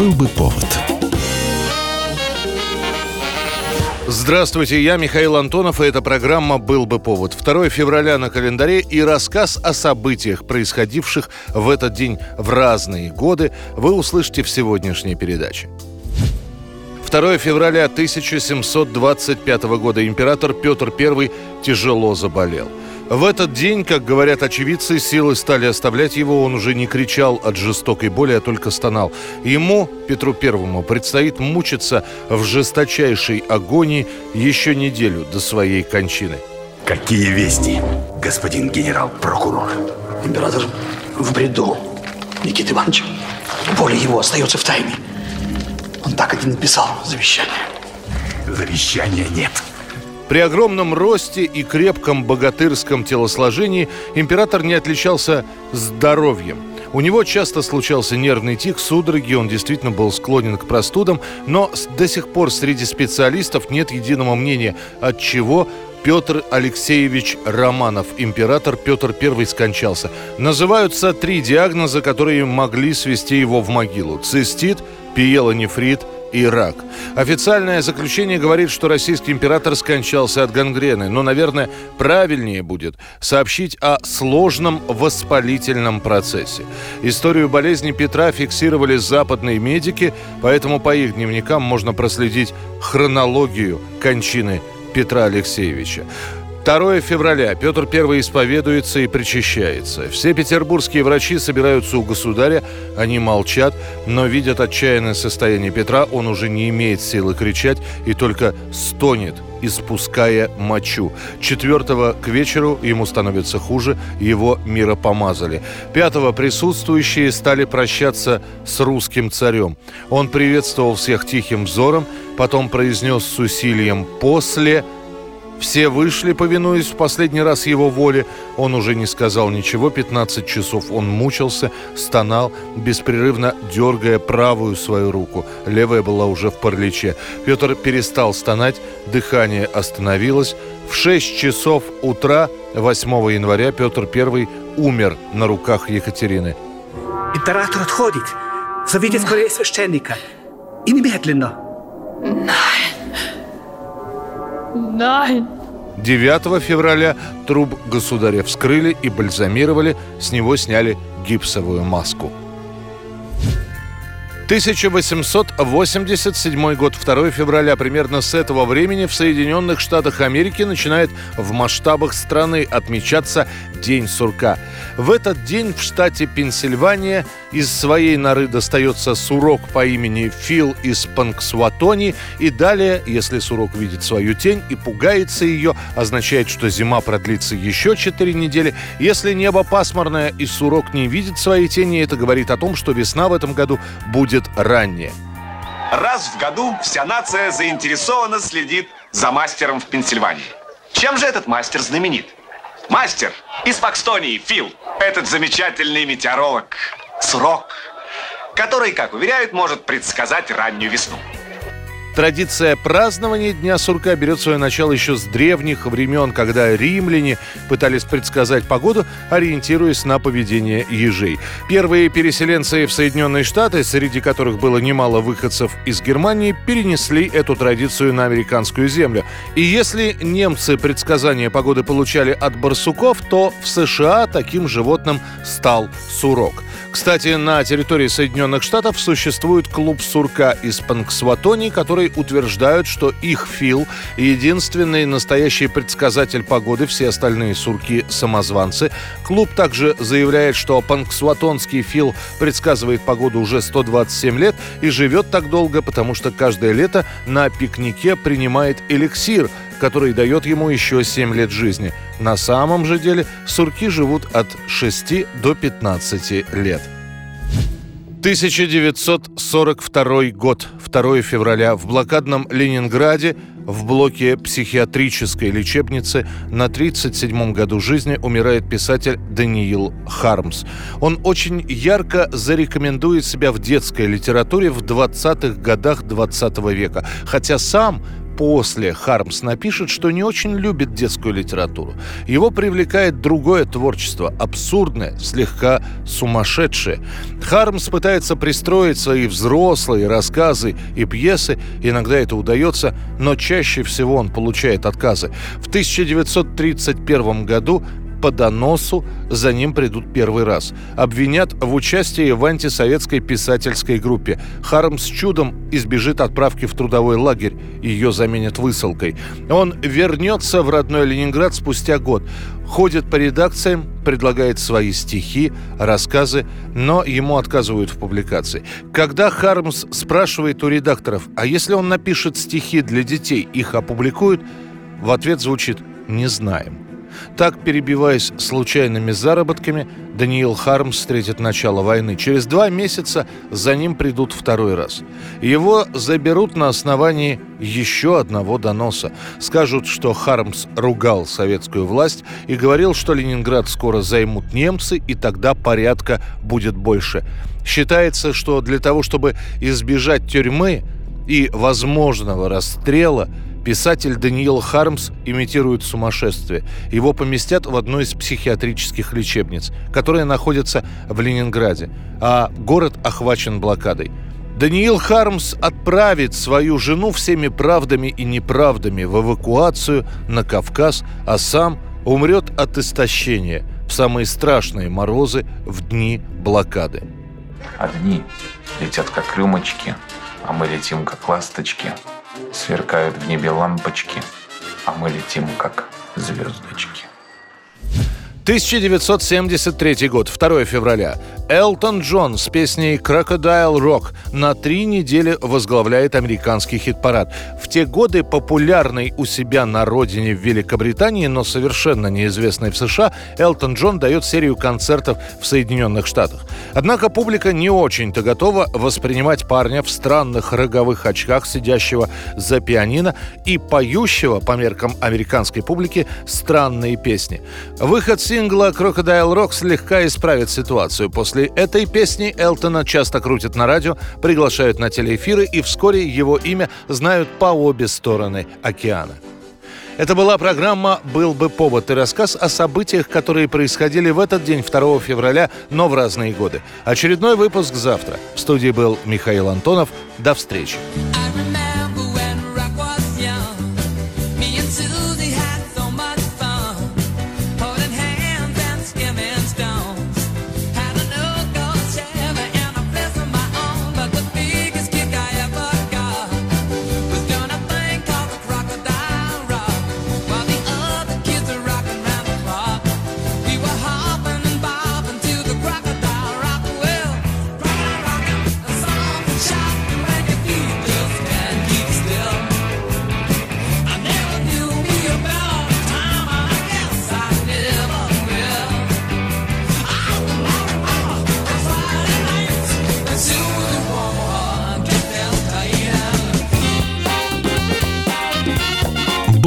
Был бы повод. Здравствуйте, я Михаил Антонов, и эта программа «Был бы повод». 2 февраля на календаре и рассказ о событиях, происходивших в этот день в разные годы, вы услышите в сегодняшней передаче. 2 февраля 1725 года император Петр I тяжело заболел. В этот день, как говорят очевидцы, силы стали оставлять его. Он уже не кричал от жестокой боли, а только стонал. Ему, Петру Первому, предстоит мучиться в жесточайшей агонии еще неделю до своей кончины. Какие вести, господин генерал-прокурор? Император в бреду, Никита Иванович. Воля его остается в тайне. Он так и не написал завещание. Завещания нет. При огромном росте и крепком богатырском телосложении император не отличался здоровьем. У него часто случался нервный тик, судороги, он действительно был склонен к простудам, но до сих пор среди специалистов нет единого мнения, от чего Петр Алексеевич Романов, император Петр I скончался. Называются три диагноза, которые могли свести его в могилу. Цистит, пиелонефрит – и рак. Официальное заключение говорит, что российский император скончался от гангрены, но, наверное, правильнее будет сообщить о сложном воспалительном процессе. Историю болезни Петра фиксировали западные медики, поэтому по их дневникам можно проследить хронологию кончины Петра Алексеевича. 2 февраля. Петр I исповедуется и причащается. Все петербургские врачи собираются у государя, они молчат, но видят отчаянное состояние Петра, он уже не имеет силы кричать и только стонет, испуская мочу. Четвертого к вечеру ему становится хуже, его миропомазали. Пятого присутствующие стали прощаться с русским царем. Он приветствовал всех тихим взором, потом произнес с усилием «после», все вышли, повинуясь в последний раз его воле. Он уже не сказал ничего. 15 часов он мучился, стонал, беспрерывно дергая правую свою руку. Левая была уже в параличе. Петр перестал стонать, дыхание остановилось. В 6 часов утра 8 января Петр I умер на руках Екатерины. Император отходит. Зовите скорее священника. И немедленно. Nein. 9 февраля труп государя вскрыли и бальзамировали, с него сняли гипсовую маску. 1887 год, 2 февраля. Примерно с этого времени в Соединенных Штатах Америки начинает в масштабах страны отмечаться День сурка. В этот день в штате Пенсильвания из своей норы достается сурок по имени Фил из Панксватони. И далее, если сурок видит свою тень и пугается ее, означает, что зима продлится еще 4 недели. Если небо пасмурное и сурок не видит своей тени, это говорит о том, что весна в этом году будет раннее. Раз в году вся нация заинтересованно следит за мастером в Пенсильвании. Чем же этот мастер знаменит? Мастер из Фокстонии, Фил. Этот замечательный метеоролог Срок, который, как уверяют, может предсказать раннюю весну. Традиция празднования Дня сурка берет свое начало еще с древних времен, когда римляне пытались предсказать погоду, ориентируясь на поведение ежей. Первые переселенцы в Соединенные Штаты, среди которых было немало выходцев из Германии, перенесли эту традицию на американскую землю. И если немцы предсказания погоды получали от барсуков, то в США таким животным стал сурок. Кстати, на территории Соединенных Штатов существует клуб сурка из Панксватони, который утверждают, что их Фил – единственный настоящий предсказатель погоды, все остальные сурки – самозванцы. Клуб также заявляет, что панксватонский Фил предсказывает погоду уже 127 лет и живет так долго, потому что каждое лето на пикнике принимает эликсир, который дает ему еще 7 лет жизни. На самом же деле сурки живут от 6 до 15 лет. 1942 год, 2 февраля, в блокадном Ленинграде в блоке психиатрической лечебницы на 37-м году жизни умирает писатель Даниил Хармс. Он очень ярко зарекомендует себя в детской литературе в 20-х годах 20 -го века, хотя сам после Хармс напишет, что не очень любит детскую литературу. Его привлекает другое творчество, абсурдное, слегка сумасшедшее. Хармс пытается пристроить свои взрослые рассказы и пьесы, иногда это удается, но чаще всего он получает отказы. В 1931 году по доносу за ним придут первый раз. Обвинят в участии в антисоветской писательской группе. Хармс чудом избежит отправки в трудовой лагерь. Ее заменят высылкой. Он вернется в родной Ленинград спустя год. Ходит по редакциям, предлагает свои стихи, рассказы, но ему отказывают в публикации. Когда Хармс спрашивает у редакторов, а если он напишет стихи для детей, их опубликуют, в ответ звучит «не знаем». Так, перебиваясь случайными заработками, Даниил Хармс встретит начало войны. Через два месяца за ним придут второй раз. Его заберут на основании еще одного доноса. Скажут, что Хармс ругал советскую власть и говорил, что Ленинград скоро займут немцы, и тогда порядка будет больше. Считается, что для того, чтобы избежать тюрьмы и возможного расстрела – Писатель Даниил Хармс имитирует сумасшествие. Его поместят в одну из психиатрических лечебниц, которая находится в Ленинграде, а город охвачен блокадой. Даниил Хармс отправит свою жену всеми правдами и неправдами в эвакуацию на Кавказ, а сам умрет от истощения в самые страшные морозы в дни блокады. Одни летят как рюмочки, а мы летим как ласточки – Сверкают в небе лампочки, а мы летим как звездочки. 1973 год, 2 февраля. Элтон Джон с песней «Crocodile Rock» на три недели возглавляет американский хит-парад. В те годы популярный у себя на родине в Великобритании, но совершенно неизвестный в США, Элтон Джон дает серию концертов в Соединенных Штатах. Однако публика не очень-то готова воспринимать парня в странных роговых очках, сидящего за пианино и поющего, по меркам американской публики, странные песни. Выход сингла «Crocodile Rock» слегка исправит ситуацию. После После этой песни Элтона часто крутят на радио, приглашают на телеэфиры, и вскоре его имя знают по обе стороны океана. Это была программа «Был бы повод» и рассказ о событиях, которые происходили в этот день, 2 февраля, но в разные годы. Очередной выпуск завтра. В студии был Михаил Антонов. До встречи.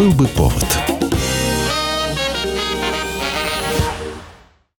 Был бы повод.